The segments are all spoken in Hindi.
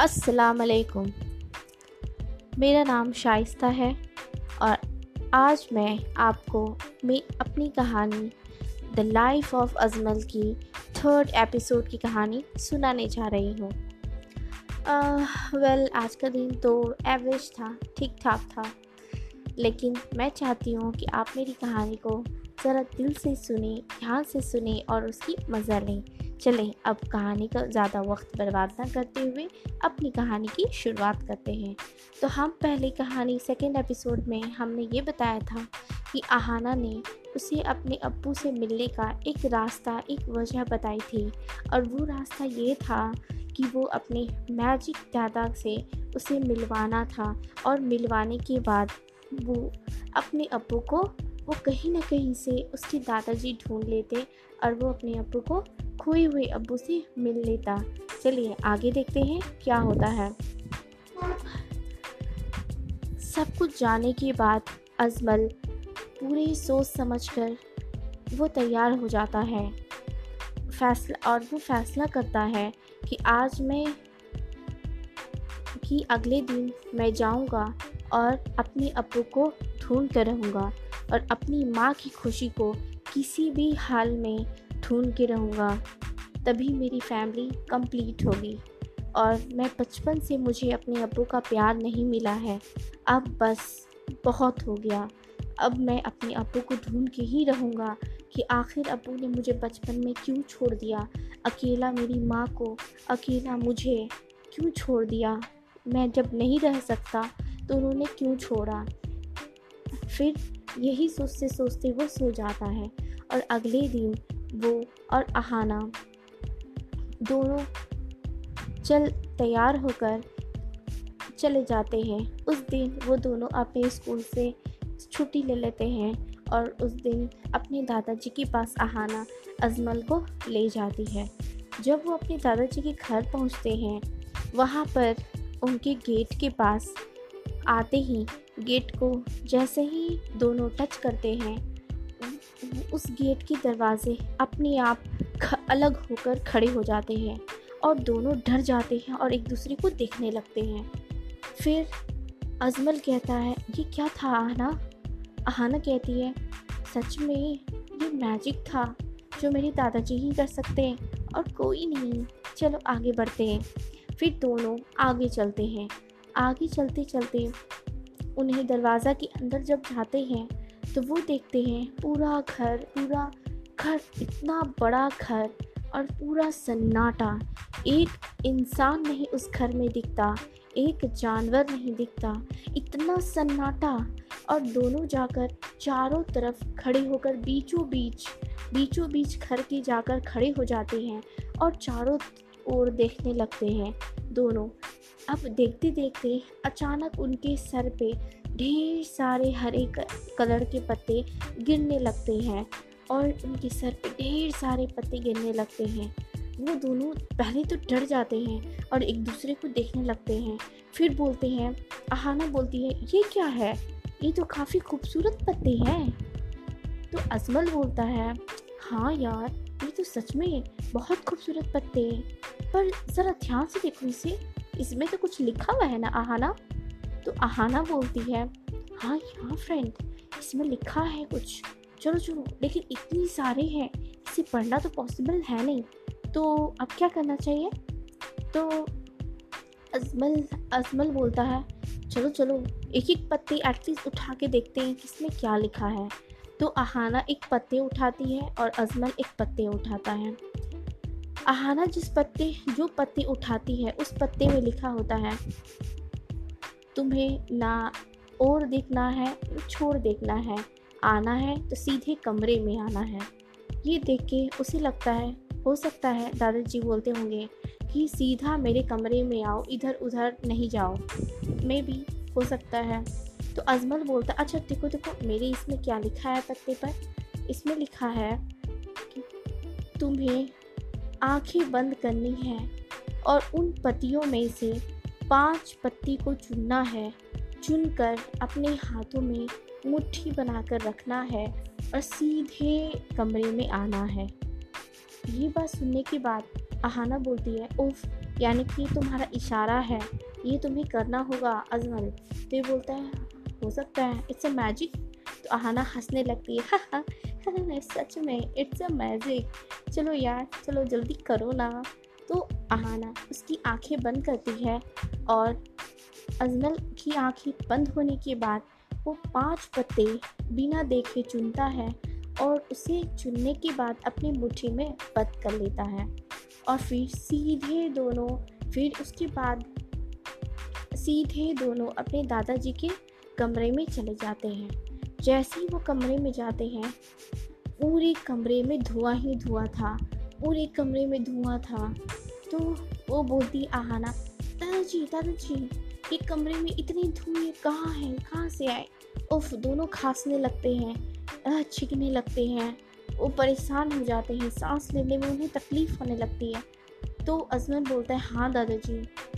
असलकुम मेरा नाम शाइस्ता है और आज मैं आपको मैं, अपनी कहानी द लाइफ ऑफ़ अजमल की थर्ड एपिसोड की कहानी सुनाने जा रही हूँ। वेल आज का दिन तो एवरेज था ठीक ठाक था, लेकिन मैं चाहती हूँ कि आप मेरी कहानी को ज़रा दिल से सुने, ध्यान से सुने और उसकी मज़ा लें। चलें, अब कहानी का ज़्यादा वक्त बर्बाद ना करते हुए अपनी कहानी की शुरुआत करते हैं। तो हम पहले कहानी सेकेंड एपिसोड में हमने ये बताया था कि आहाना ने उसे अपने अब्बू से मिलने का एक रास्ता, एक वजह बताई थी और वो रास्ता ये था कि वो अपने मैजिक दादा से उसे मिलवाना था और मिलवाने के बाद वो अपने अब्बू को वो कहीं ना कहीं से उसके दादाजी ढूंढ लेते और वो अपने अबू को खोए हुए अबू से मिल लेता। चलिए, आगे देखते हैं क्या होता है। सब कुछ जाने के बाद अजमल पूरे सोच समझकर वो तैयार हो जाता है। फैसला, और वो फैसला करता है कि आज मैं कि अगले दिन मैं जाऊँगा और अपने अब्बू को ढूंढ कर रहूँगा। और अपनी माँ की खुशी को किसी भी हाल में ढूंढ के रहूँगा, तभी मेरी फैमिली कंप्लीट होगी। और मैं बचपन से मुझे अपने अबू का प्यार नहीं मिला है। अब बस बहुत हो गया। अब मैं अपने अबू को ढूंढ के ही रहूँगा कि आखिर अबू ने मुझे बचपन में क्यों छोड़ दिया? अकेला मेरी माँ को अकेला मुझे क्यों छोड़ दिया? मैं जब नहीं रह सकता तो उन्होंने क्यों छोड़ा? फिर यही सोचते सोचते वो सो जाता है और अगले दिन वो और अहाना दोनों चल तैयार होकर चले जाते हैं। उस दिन वो दोनों अपने स्कूल से छुट्टी ले लेते हैं और उस दिन अपने दादाजी के पास आहाना अजमल को ले जाती है। जब वो अपने दादाजी के घर पहुँचते हैं, वहाँ पर उनके गेट के पास आते ही गेट को जैसे ही दोनों टच करते हैं, उस गेट के दरवाजे अपने आप अलग होकर खड़े हो जाते हैं और दोनों डर जाते हैं और एक दूसरे को देखने लगते हैं। फिर अजमल कहता है, ये क्या था आहना आहाना कहती है, सच में ये मैजिक था जो मेरे दादाजी ही कर सकते हैं और कोई नहीं। चलो आगे बढ़ते हैं। फिर दोनों आगे चलते हैं। आगे चलते चलते उन्हें दरवाज़ा के अंदर जब जाते हैं तो वो देखते हैं, पूरा घर पूरा घर, इतना बड़ा घर और पूरा सन्नाटा। एक इंसान नहीं उस घर में दिखता, एक जानवर नहीं दिखता। इतना सन्नाटा और दोनों जाकर चारों तरफ़ खड़े होकर बीचों बीच बीचों बीच घर के जाकर खड़े हो जाते हैं और चारों ओर देखने लगते हैं। दोनों अब देखते देखते अचानक उनके सर पे ढेर सारे हरे कलर के पत्ते गिरने लगते हैं और उनके सर पे ढेर सारे पत्ते गिरने लगते हैं। वो दोनों पहले तो डर जाते हैं और एक दूसरे को देखने लगते हैं। फिर बोलते हैं आहाना बोलती है, ये क्या है? ये तो काफ़ी खूबसूरत पत्ते हैं। तो अजमल बोलता है हाँ यार, ये तो सच में बहुत खूबसूरत पत्ते हैं। पर ज़रा ध्यान से देखो इसे। इसमें तो कुछ लिखा हुआ है ना, आहाना? तो आहाना बोलती है हाँ हाँ फ्रेंड इसमें लिखा है कुछ। चलो चलो, लेकिन इतनी सारे हैं, इसे पढ़ना तो पॉसिबल है नहीं। तो अब क्या करना चाहिए? तो अजमल अजमल बोलता है, चलो चलो एक एक पत्ते एटलीस्ट उठा के देखते हैं कि इसमें क्या लिखा है। तो आहाना एक पत्ते उठाती है और अजमल एक पत्ते उठाता है। आहाना जिस पत्ते, जो पत्ते उठाती है, उस पत्ते में लिखा होता है, तुम्हें ना और देखना है, छोड़ देखना है, आना है तो सीधे कमरे में आना है। ये देख के उसे लगता है, हो सकता है दादाजी बोलते होंगे कि सीधा मेरे कमरे में आओ इधर उधर नहीं जाओ। मे भी हो सकता है। तो अजमल बोलता अच्छा देखो देखो, मेरे इसमें क्या लिखा है पत्ते पर? इसमें लिखा है कि तुम्हें आँखें बंद करनी है और उन पत्तियों में से पाँच पत्ती को चुनना है, चुनकर अपने हाथों में मुट्ठी बनाकर रखना है और सीधे कमरे में आना है। ये बात सुनने के बाद आहाना बोलती है, उफ, यानी कि तुम्हारा इशारा है, ये तुम्हें करना होगा, अजमल। तो ये बोलता है, हो सकता है इट्स अ मैजिक तो आहाना हंसने लगती है हाँ सच में इट्स अ मैजिक चलो यार, चलो जल्दी करो ना। तो अहाना उसकी आँखें बंद करती है और अजमल की आँखें बंद होने के बाद वो पाँच पत्ते बिना देखे चुनता है और उसे चुनने के बाद अपनी मुट्ठी में बंद कर लेता है और फिर सीधे दोनों, फिर उसके बाद सीधे दोनों अपने दादाजी के कमरे में चले जाते हैं। जैसे ही वो कमरे में जाते हैं, पूरे कमरे में धुआँ ही धुआँ था, पूरे कमरे में धुआँ था। तो वो बोलती आहाना दादाजी दादाजी, ये कमरे में इतने धुएँ कहाँ हैं, कहाँ से आए? उफ, दोनों खांसने लगते हैं छिकने लगते हैं। वो परेशान हो जाते हैं, सांस लेने में उन्हें तकलीफ़ होने लगती है। तो अजमल बोलता है हाँ दादाजी,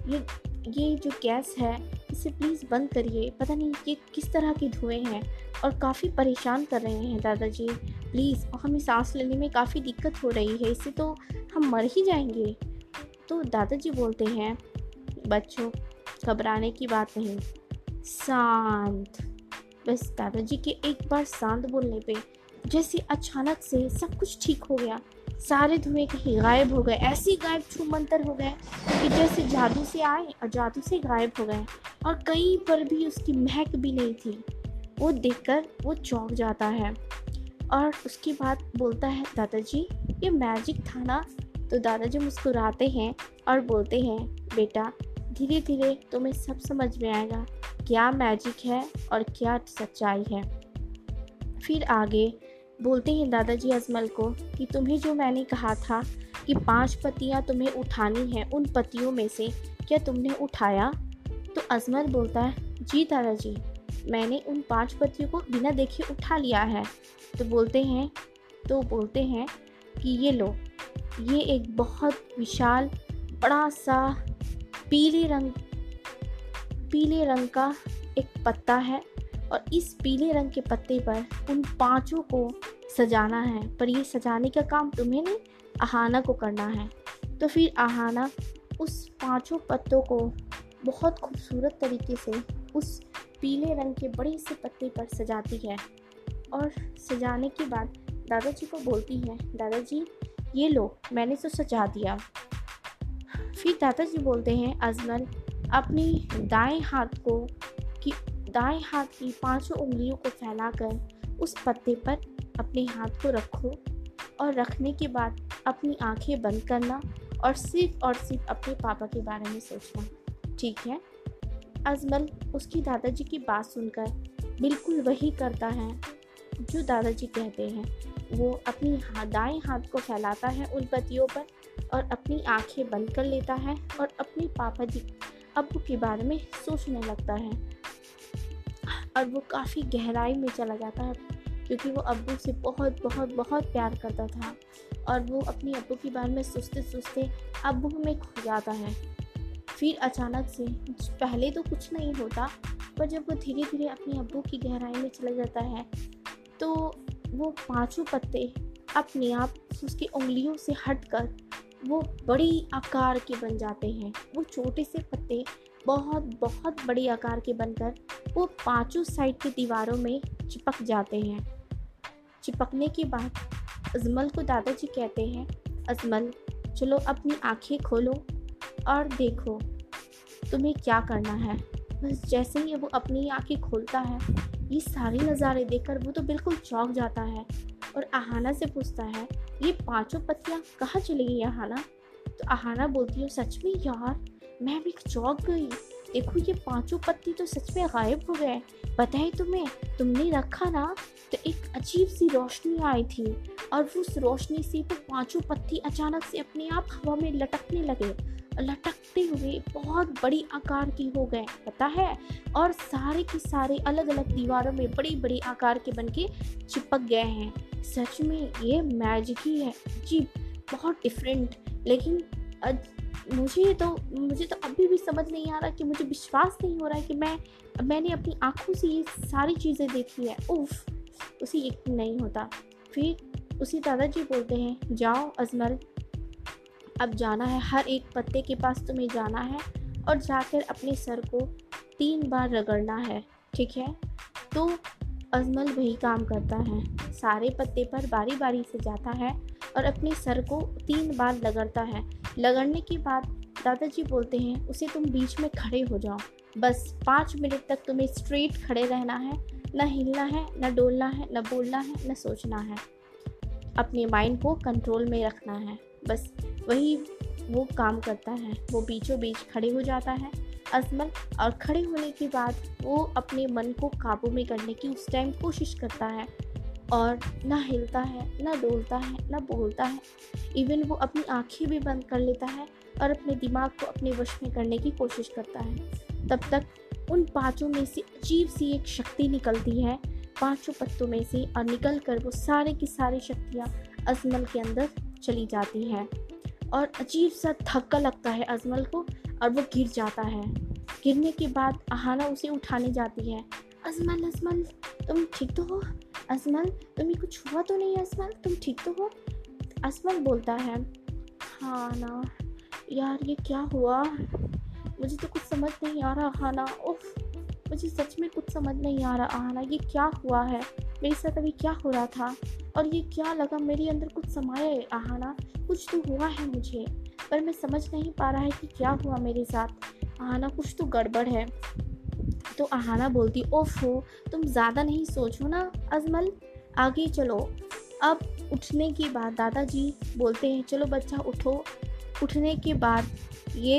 ये ये जो गैस है इसे प्लीज़ बंद करिए। पता नहीं कि किस तरह के धुएँ हैं और काफ़ी परेशान कर रहे हैं दादाजी। प्लीज़ और हमें सांस लेने में काफ़ी दिक्कत हो रही है। इससे तो हम मर ही जाएँगे। तो दादाजी बोलते हैं, बच्चों, घबराने की बात नहीं। शांत। बस दादाजी के एक बार शांत बोलने पे जैसे अचानक से सब कुछ ठीक हो गया। सारे धुएँ कहीं गायब हो गए। ऐसे गायब छू मंतर हो गए कि जैसे जादू से आए और जादू से गायब हो गए। और कहीं पर भी उसकी महक भी नहीं थी। वो देखकर वो चौंक जाता है। और उसके बाद बोलता है, दादाजी, ये मैजिक था ना? तो दादाजी मुस्कुराते हैं और बोलते हैं, बेटा धीरे धीरे तुम्हें सब समझ में आएगा क्या मैजिक है और क्या सच्चाई है। फिर आगे बोलते हैं दादाजी अजमल को कि तुम्हें जो मैंने कहा था कि पाँच पत्तियाँ तुम्हें उठानी हैं, उन पतियों में से क्या तुमने उठाया? तो अजमल बोलता है, जी दादाजी, मैंने उन पाँच पतियों को बिना देखे उठा लिया है। तो बोलते हैं तो बोलते हैं कि ये लो, ये एक बहुत विशाल, बड़ा सा, पीले रंग पीले रंग का एक पत्ता है। और इस पीले रंग के पत्ते पर उन पाँचों को सजाना है। पर ये सजाने का काम तुम्हें नहीं, आहाना को करना है। तो फिर आहाना उस पाँचों पत्तों को बहुत खूबसूरत तरीके से उस पीले रंग के बड़े से पत्ते पर सजाती है। और सजाने के बाद दादाजी को बोलती है, दादाजी, ये लो, मैंने तो सजा दिया। फिर दादाजी बोलते हैं, अजमल, अपनी दाएँ हाथ को कि दाएँ हाथ की पाँचों उंगलियों को फैलाकर उस पत्ते पर अपने हाथ को रखो और रखने के बाद अपनी आँखें बंद करना और सिर्फ़ और सिर्फ़ अपने पापा के बारे में सोचना। ठीक है? अजमल, उसकी दादाजी की बात सुनकर बिल्कुल वही करता है जो दादाजी कहते हैं। वो अपनी हाथ दाएँ हाथ को फैलाता है उन पतियों पर और अपनी आँखें बंद कर लेता है और अपने पापा जी, अबू के बारे में सोचने लगता है। और वो काफ़ी गहराई में चला जाता है, क्योंकि वो अब्बू से बहुत बहुत बहुत प्यार करता था। और वो अपनी अब्बू के बारे में सोचते सोचते अब्बू में खो जाता है। फिर अचानक से पहले तो कुछ नहीं होता, पर जब वो धीरे धीरे अपनी अब्बू की गहराई में चला जाता है तो वो पाँचों पत्ते अपने आप उसकी उंगलियों से हटकर वो बड़ी आकार के बन जाते हैं। वो छोटे से पत्ते बहुत बहुत बड़े आकार के बनकर वो पाँचों साइड की दीवारों में चिपक जाते हैं। चिपकने के बाद अजमल को दादाजी कहते हैं, अजमल, चलो अपनी आँखें खोलो और देखो तुम्हें क्या करना है। बस जैसे ही वो अपनी आँखें खोलता है, ये सारे नज़ारे देखकर वो तो बिल्कुल चौंक जाता है और आहाना से पूछता है, ये पाँचों पत्तियाँ कहाँ चली गई आहाना तो आहाना बोलती है, सच में यार मैं भी चौंक गई। देखो, ये पाँचों पत्ती तो सच में गायब हो गए। पता है तुम्हें, तुमने रखा ना तो एक अजीब सी रोशनी आई थी। और उस रोशनी से वो पाँचों पत्ती अचानक से अपने आप हवा में लटकने लगे लटकते हुए बहुत बड़ी आकार की हो गए, पता है? और सारे के सारे अलग अलग दीवारों में बड़ी बड़ी आकार के बन के चिपक गए हैं। सच में ये मैजिक ही है। जी, बहुत डिफरेंट लेकिन मुझे तो मुझे तो अभी भी समझ नहीं आ रहा कि मुझे विश्वास नहीं हो रहा है कि मैं, मैंने अपनी आँखों से ये सारी चीज़ें देखी है। उफ, उसे यकीन नहीं होता। फिर उसी दादाजी बोलते हैं, जाओ अजमल, अब जाना है, हर एक पत्ते के पास तुम्हें जाना है और जाकर अपने सर को तीन बार रगड़ना है, ठीक है? तो अजमल वही काम करता है, सारे पत्ते पर बारी बारी से जाता है और अपने सर को तीन बार लगड़ता है। लगड़ने के बाद दादाजी बोलते हैं, उसे तुम बीच में खड़े हो जाओ। बस पाँच मिनट तक तुम्हें स्ट्रेट खड़े रहना है, न हिलना है, न डोलना है, न बोलना है, न सोचना है। अपने माइंड को कंट्रोल में रखना है। बस वही वो काम करता है। वो बीचों बीच खड़े हो जाता है। अजमल और खड़े होने के बाद वो अपने मन को काबू में करने की उस टाइम कोशिश करता है। और ना हिलता है, ना डोलता है, ना बोलता है। इवन वो अपनी आँखें भी बंद कर लेता है और अपने दिमाग को अपने वश में करने की कोशिश करता है। तब तक उन पाँचों में से अजीब सी एक शक्ति निकलती है। पाँचों पत्तों में से और निकल कर वो सारे की सारी शक्तियाँ अजमल के अंदर चली जाती हैं। और अजीब सा धक्का लगता है अजमल को और वो गिर जाता है। गिरने के बाद आहाना उसे उठाने जाती है। अजमल अजमल, तुम ठीक तो हो? अजमल तुम्हें कुछ हुआ तो नहीं अजमल तुम ठीक तो हो? अजमल बोलता है हाँ ना। यार, ये क्या हुआ? मुझे तो कुछ समझ नहीं आ रहा आना उफ, मुझे सच में कुछ समझ नहीं आ रहा आना ये क्या हुआ है? मेरे साथ अभी क्या हो रहा था? और ये क्या लगा मेरे अंदर कुछ समाया है आहाना कुछ तो हुआ है मुझे, पर मैं समझ नहीं पा रहा है कि क्या हुआ मेरे साथ। आहाना कुछ तो गड़बड़ है। तो आहाना बोलती, ओफ, तुम ज़्यादा नहीं सोचो ना, अजमल। आगे चलो। अब उठने के बाद दादाजी बोलते हैं, चलो बच्चा, उठो। उठने के बाद ये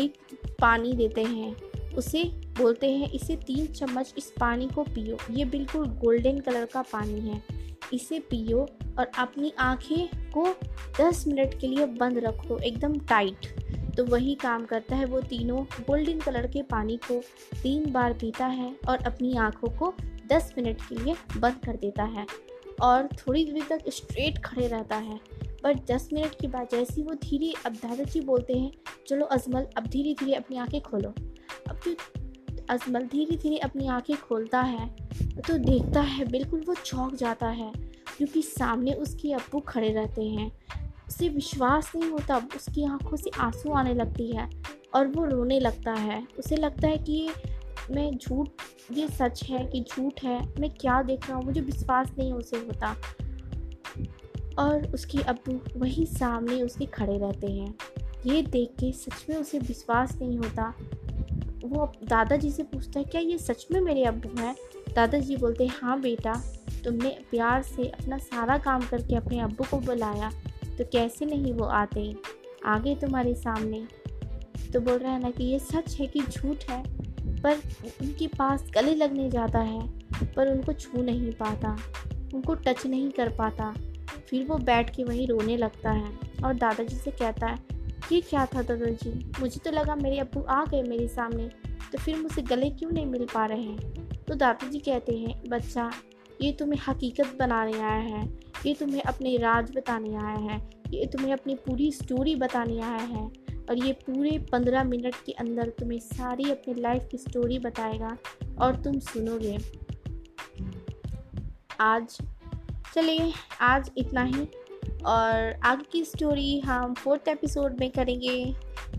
एक पानी देते हैं। उसे बोलते हैं, इसे तीन चम्मच इस पानी को पियो। ये बिल्कुल गोल्डन कलर का पानी है। इसे पियो और अपनी आँखें को 10 मिनट के लिए बंद रखो, एकदम टाइट। तो वही काम करता है वो तीनों गोल्डन कलर के पानी को तीन बार पीता है और अपनी आँखों को 10 मिनट के लिए बंद कर देता है और थोड़ी देर तक स्ट्रेट खड़े रहता है। पर 10 मिनट के बाद जैसे वो धीरे, अब दादाजी बोलते हैं, चलो अजमल, अब धीरे धीरे अपनी आँखें खोलो। अब तो अजमल धीरे धीरे अपनी आँखें खोलता है तो देखता है बिल्कुल वो चौंक जाता है, क्योंकि सामने उसके अप्पू खड़े रहते हैं। उसे विश्वास नहीं होता उसकी आँखों से आँसू आने लगती है और वो रोने लगता है। उसे लगता है कि ये, मैं झूठ, ये सच है कि झूठ है, मैं क्या देख रहा हूँ? मुझे विश्वास नहीं उसे होता। और उसके अब्बू वहीं सामने उसके खड़े रहते हैं। ये देख के सच में उसे विश्वास नहीं होता। वो दादाजी से पूछता है, क्या ये सच में मेरे अबू हैं? दादाजी बोलते हैं हाँ बेटा, तुमने प्यार से अपना सारा काम करके अपने अबू को बुलाया। तो कैसे नहीं वो आते आगे तुम्हारे सामने? तो बोल रहा है ना कि ये सच है कि झूठ है, पर उनके पास गले लगने जाता है, पर उनको छू नहीं पाता, उनको टच नहीं कर पाता। फिर वो बैठ के वहीं रोने लगता है और दादाजी से कहता है, ये क्या था दादाजी? मुझे तो लगा मेरे अबू आ गए मेरे सामने तो फिर मुझसे गले क्यों नहीं मिल पा रहे हैं? तो दादाजी कहते हैं, बच्चा, ये तुम्हें हकीकत बनाने आया है ये तुम्हें अपने राज बताने आया है, ये तुम्हें अपनी पूरी स्टोरी बताने आया है और ये पूरे पंद्रह मिनट के अंदर तुम्हें सारी अपनी लाइफ की स्टोरी बताएगा और तुम सुनोगे। आज चलिए, आज इतना ही और आगे की स्टोरी हम फोर्थ एपिसोड में करेंगे।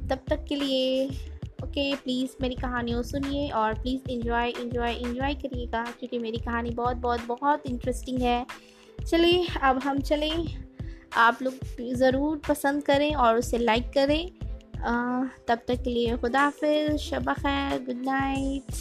तब तक के लिए ओके प्लीज़ मेरी कहानियों सुनिए और प्लीज़ इन्जॉय इन्जॉय इन्जॉय करिएगा, क्योंकि मेरी कहानी बहुत बहुत बहुत इंटरेस्टिंग है। चलिए अब हम चलें। आप लोग ज़रूर पसंद करें और उसे लाइक करें। आ, तब तक के लिए खुदाफिज शब खैर गुड नाइट